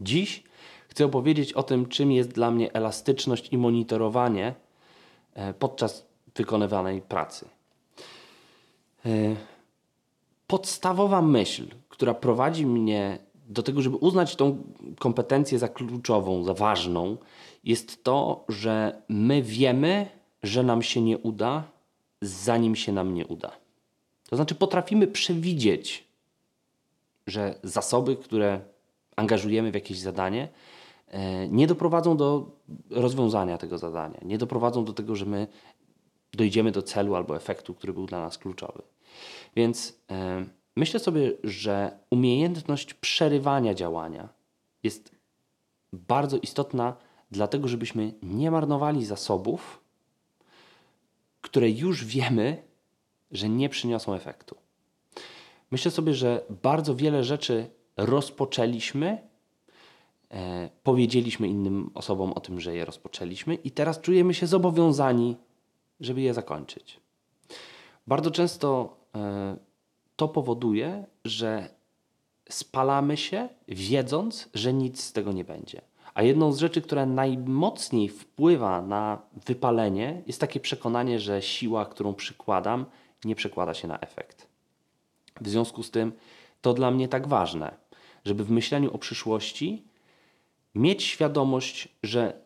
Dziś chcę opowiedzieć o tym, czym jest dla mnie elastyczność i monitorowanie e, podczas wykonywanej pracy. E, podstawowa myśl, która prowadzi mnie do tego, żeby uznać tą kompetencję za kluczową, za ważną, jest to, że my wiemy, że nam się nie uda, zanim się nam nie uda. To znaczy, potrafimy przewidzieć, że zasoby, które angażujemy w jakieś zadanie, e, nie doprowadzą do rozwiązania tego zadania, nie doprowadzą do tego, że my dojdziemy do celu albo efektu, który był dla nas kluczowy. Więc e, myślę sobie, że umiejętność przerywania działania jest bardzo istotna, dlatego żebyśmy nie marnowali zasobów, które już wiemy, że nie przyniosą efektu. Myślę sobie, że bardzo wiele rzeczy rozpoczęliśmy, e, powiedzieliśmy innym osobom o tym, że je rozpoczęliśmy, i teraz czujemy się zobowiązani, żeby je zakończyć. Bardzo często e, to powoduje, że spalamy się, wiedząc, że nic z tego nie będzie. A jedną z rzeczy, która najmocniej wpływa na wypalenie, jest takie przekonanie, że siła, którą przykładam, nie przekłada się na efekt. W związku z tym to dla mnie tak ważne, żeby w myśleniu o przyszłości mieć świadomość, że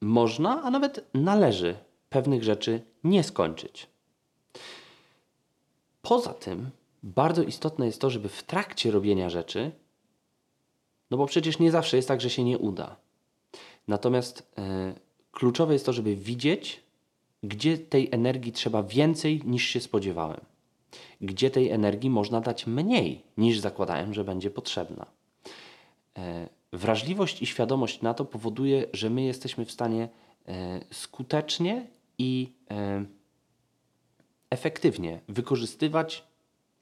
można, a nawet należy pewnych rzeczy nie skończyć. Poza tym, bardzo istotne jest to, żeby w trakcie robienia rzeczy, no bo przecież nie zawsze jest tak, że się nie uda. Natomiast e, kluczowe jest to, żeby widzieć, gdzie tej energii trzeba więcej niż się spodziewałem, gdzie tej energii można dać mniej niż zakładałem, że będzie potrzebna. E, wrażliwość i świadomość na to powoduje, że my jesteśmy w stanie e, skutecznie i e, efektywnie wykorzystywać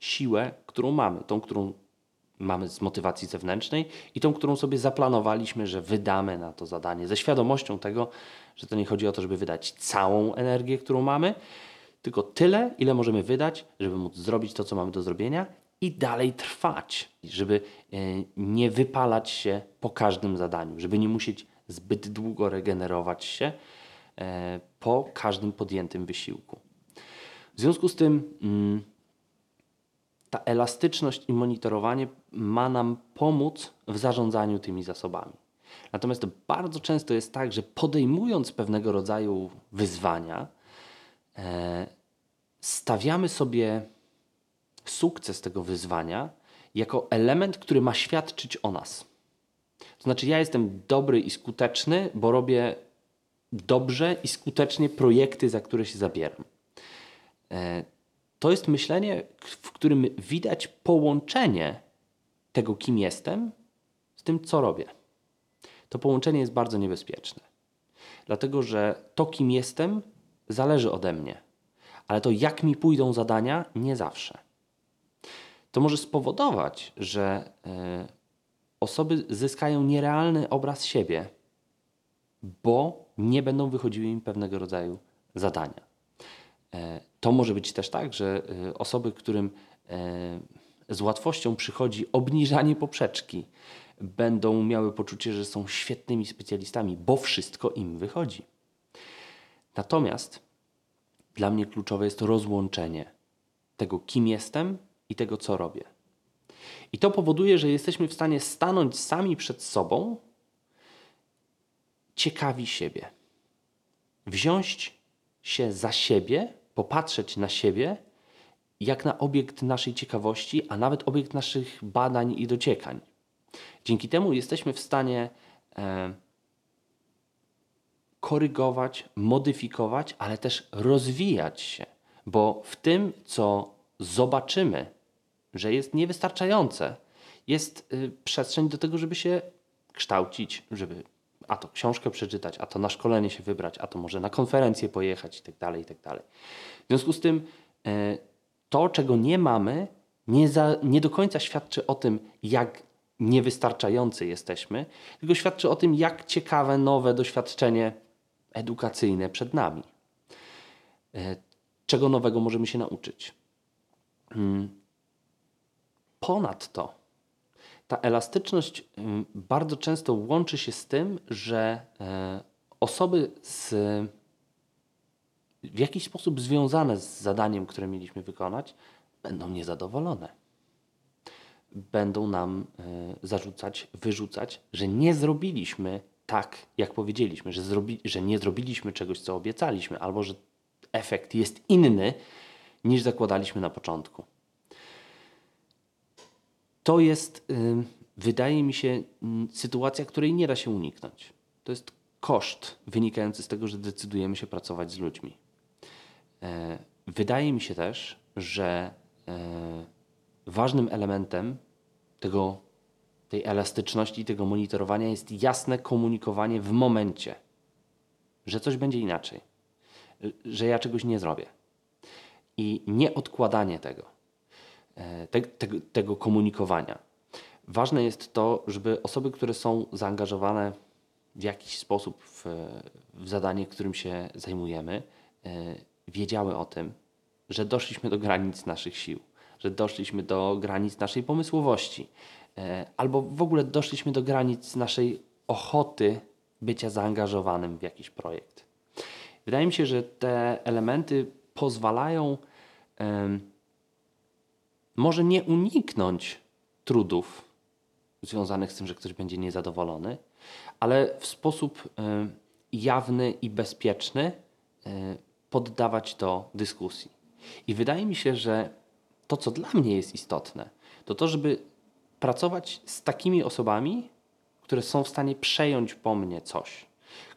siłę, którą mamy, tą, którą mamy z motywacji zewnętrznej i tą, którą sobie zaplanowaliśmy, że wydamy na to zadanie, ze świadomością tego, że to nie chodzi o to, żeby wydać całą energię, którą mamy, tylko tyle, ile możemy wydać, żeby móc zrobić to, co mamy do zrobienia i dalej trwać, żeby e, nie wypalać się po każdym zadaniu, żeby nie musieć zbyt długo regenerować się e, po każdym podjętym wysiłku. W związku z tym mm, ta elastyczność i monitorowanie ma nam pomóc w zarządzaniu tymi zasobami. Natomiast bardzo często jest tak, że podejmując pewnego rodzaju wyzwania, stawiamy sobie sukces tego wyzwania jako element, który ma świadczyć o nas. To znaczy, ja jestem dobry i skuteczny, bo robię dobrze i skutecznie projekty, za które się zabieram. E, to jest myślenie, w którym widać połączenie tego, kim jestem, z tym, co robię. To połączenie jest bardzo niebezpieczne, dlatego że to, kim jestem, zależy ode mnie, ale to, jak mi pójdą zadania, nie zawsze. To może spowodować, że y, osoby zyskają nierealny obraz siebie, bo nie będą wychodziły im pewnego rodzaju zadania. E, to może być też tak, że e, osoby, którym e, z łatwością przychodzi obniżanie poprzeczki, będą miały poczucie, że są świetnymi specjalistami, bo wszystko im wychodzi. Natomiast dla mnie kluczowe jest rozłączenie tego, kim jestem i tego, co robię. I to powoduje, że jesteśmy w stanie stanąć sami przed sobą, ciekawi siebie, wziąć się za siebie popatrzeć na siebie jak na obiekt naszej ciekawości, a nawet obiekt naszych badań i dociekań. Dzięki temu jesteśmy w stanie e, korygować, modyfikować, ale też rozwijać się, bo w tym, co zobaczymy, że jest niewystarczające, jest y, przestrzeń do tego, żeby się kształcić, żeby a to książkę przeczytać, a to na szkolenie się wybrać, a to może na konferencję pojechać i tak dalej, i tak. W związku z tym e, to, czego nie mamy, nie, za, nie do końca świadczy o tym, jak niewystarczający jesteśmy, tylko świadczy o tym, jak ciekawe, nowe doświadczenie edukacyjne przed nami. E, czego nowego możemy się nauczyć. Hmm. Ponadto Ta elastyczność ym, bardzo często łączy się z tym, że e, osoby z, w jakiś sposób związane z zadaniem, które mieliśmy wykonać, będą niezadowolone. Będą nam e, zarzucać, wyrzucać, że nie zrobiliśmy tak, jak powiedzieliśmy, że, zrobi, że nie zrobiliśmy czegoś, co obiecaliśmy, albo że efekt jest inny niż zakładaliśmy na początku. To jest, wydaje mi się, sytuacja, której nie da się uniknąć. To jest koszt wynikający z tego, że decydujemy się pracować z ludźmi. E, wydaje mi się też, że e, ważnym elementem tego, tej elastyczności, tego monitorowania jest jasne komunikowanie w momencie, że coś będzie inaczej, że ja czegoś nie zrobię. I nie odkładanie tego, e, te, te, tego komunikowania. Ważne jest to, żeby osoby, które są zaangażowane w jakiś sposób w, w zadanie, którym się zajmujemy, e, wiedziały o tym, że doszliśmy do granic naszych sił, że doszliśmy do granic naszej pomysłowości, e, albo w ogóle doszliśmy do granic naszej ochoty bycia zaangażowanym w jakiś projekt. Wydaje mi się, że te elementy pozwalają może nie uniknąć trudów związanych z tym, że ktoś będzie niezadowolony, ale w sposób jawny i bezpieczny poddawać to dyskusji. I wydaje mi się, że to, co dla mnie jest istotne, to to, żeby pracować z takimi osobami, które są w stanie przejąć po mnie coś,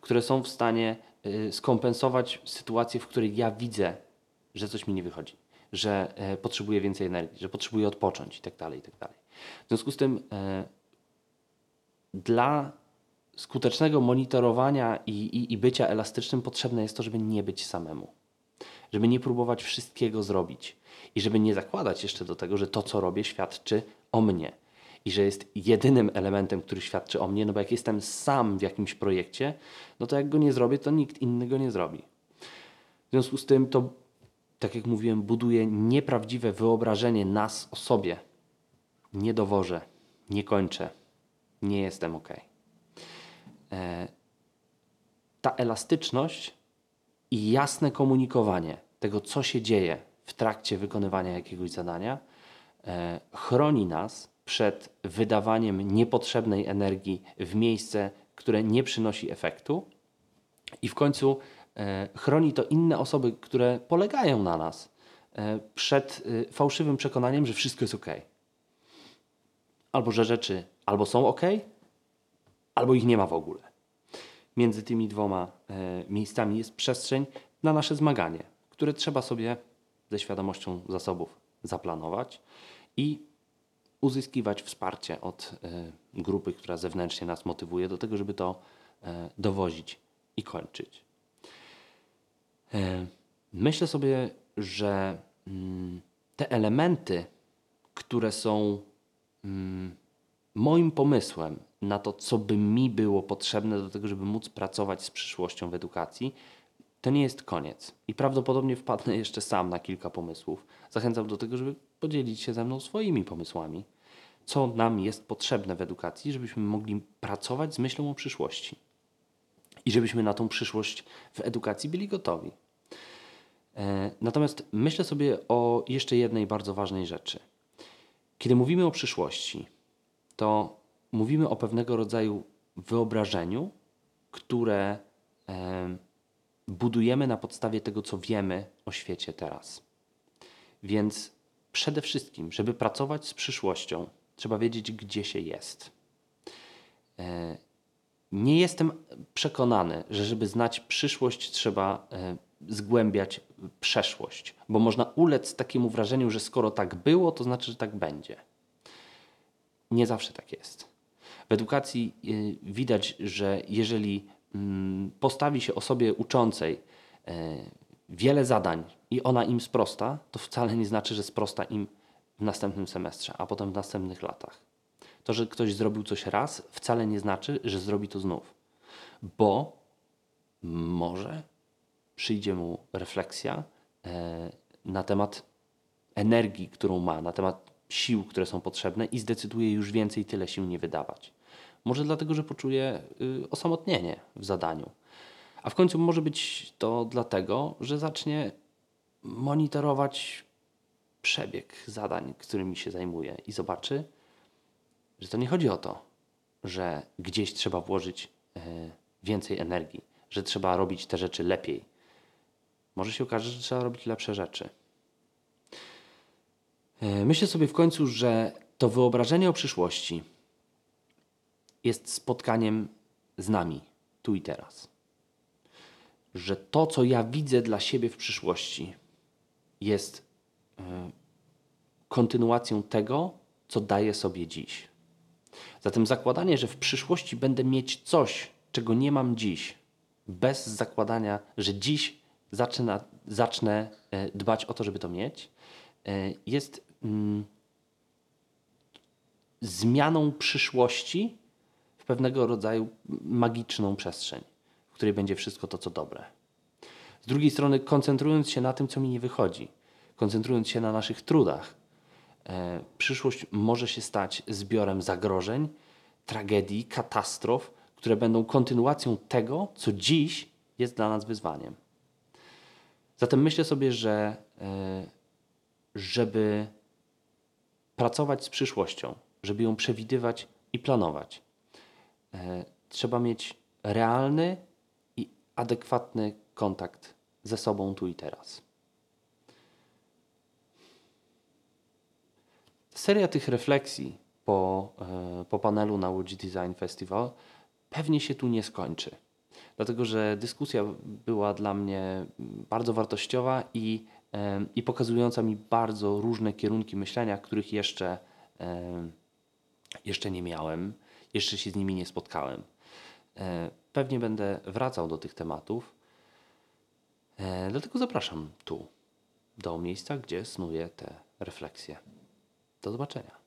które są w stanie y, skompensować sytuację, w której ja widzę, że coś mi nie wychodzi, że e, potrzebuję więcej energii, że potrzebuję odpocząć itd. Tak itd. Tak w związku z tym e, dla skutecznego monitorowania i, i, i bycia elastycznym potrzebne jest to, żeby nie być samemu. Żeby nie próbować wszystkiego zrobić i żeby nie zakładać jeszcze do tego, że to, co robię, świadczy o mnie i że jest jedynym elementem, który świadczy o mnie, no bo jak jestem sam w jakimś projekcie, no to jak go nie zrobię, to nikt inny go nie zrobi. W związku z tym to, tak jak mówiłem, buduje nieprawdziwe wyobrażenie nas o sobie. Nie dowożę, nie kończę, nie jestem ok. E, ta elastyczność i jasne komunikowanie tego, co się dzieje w trakcie wykonywania jakiegoś zadania, e, chroni nas przed wydawaniem niepotrzebnej energii w miejsce, które nie przynosi efektu, i w końcu e, chroni to inne osoby, które polegają na nas, przed fałszywym przekonaniem, że wszystko jest ok. Albo że rzeczy albo są ok, albo ich nie ma w ogóle. Między tymi dwoma e, miejscami jest przestrzeń na nasze zmaganie, które trzeba sobie ze świadomością zasobów zaplanować i uzyskiwać wsparcie od e, grupy, która zewnętrznie nas motywuje do tego, żeby to e, dowozić i kończyć. E, myślę sobie, że mm, te elementy, które są mm, moim pomysłem na to, co by mi było potrzebne do tego, żeby móc pracować z przyszłością w edukacji, to nie jest koniec. I prawdopodobnie wpadnę jeszcze sam na kilka pomysłów. Zachęcam do tego, żeby podzielić się ze mną swoimi pomysłami, co nam jest potrzebne w edukacji, żebyśmy mogli pracować z myślą o przyszłości. I żebyśmy na tą przyszłość w edukacji byli gotowi. E, natomiast myślę sobie o jeszcze jednej bardzo ważnej rzeczy. Kiedy mówimy o przyszłości, to mówimy o pewnego rodzaju wyobrażeniu, które budujemy na podstawie tego, co wiemy o świecie teraz. Więc przede wszystkim, żeby pracować z przyszłością, trzeba wiedzieć, gdzie się jest. E, nie jestem przekonany, że żeby znać przyszłość, trzeba e, zgłębiać przeszłość, bo można ulec takiemu wrażeniu, że skoro tak było, to znaczy, że tak będzie. Nie zawsze tak jest. W edukacji y, widać, że jeżeli postawi się osobie uczącej e, wiele zadań i ona im sprosta, to wcale nie znaczy, że sprosta im w następnym semestrze, a potem w następnych latach. To, że ktoś zrobił coś raz, wcale nie znaczy, że zrobi to znów, bo może przyjdzie mu refleksja e, na temat energii, którą ma, na temat sił, które są potrzebne i zdecyduję już więcej tyle sił nie wydawać. Może dlatego, że poczuję y, osamotnienie w zadaniu. A w końcu może być to dlatego, że zacznie monitorować przebieg zadań, którymi się zajmuje i zobaczy, że to nie chodzi o to, że gdzieś trzeba włożyć e, więcej energii, że trzeba robić te rzeczy lepiej. Może się okaże, że trzeba robić lepsze rzeczy. E, Myślę sobie w końcu, że to wyobrażenie o przyszłości jest spotkaniem z nami, tu i teraz. Że to, co ja widzę dla siebie w przyszłości, jest e, kontynuacją tego, co daję sobie dziś. Zatem zakładanie, że w przyszłości będę mieć coś, czego nie mam dziś, bez zakładania, że dziś zacznę, zacznę e, dbać o to, żeby to mieć, e, jest mm, zmianą przyszłości pewnego rodzaju magiczną przestrzeń, w której będzie wszystko to, co dobre. Z drugiej strony, koncentrując się na tym, co mi nie wychodzi, koncentrując się na naszych trudach, e, przyszłość może się stać zbiorem zagrożeń, tragedii, katastrof, które będą kontynuacją tego, co dziś jest dla nas wyzwaniem. Zatem myślę sobie, że e, żeby pracować z przyszłością, żeby ją przewidywać i planować, trzeba mieć realny i adekwatny kontakt ze sobą tu i teraz. Seria tych refleksji po, e, po panelu na Łódź Design Festival pewnie się tu nie skończy. Dlatego, że dyskusja była dla mnie bardzo wartościowa i, e, i pokazująca mi bardzo różne kierunki myślenia, których jeszcze, e, jeszcze nie miałem, jeszcze się z nimi nie spotkałem. E, Pewnie będę wracał do tych tematów, e, dlatego zapraszam tu, do miejsca, gdzie snuję te refleksje. Do zobaczenia.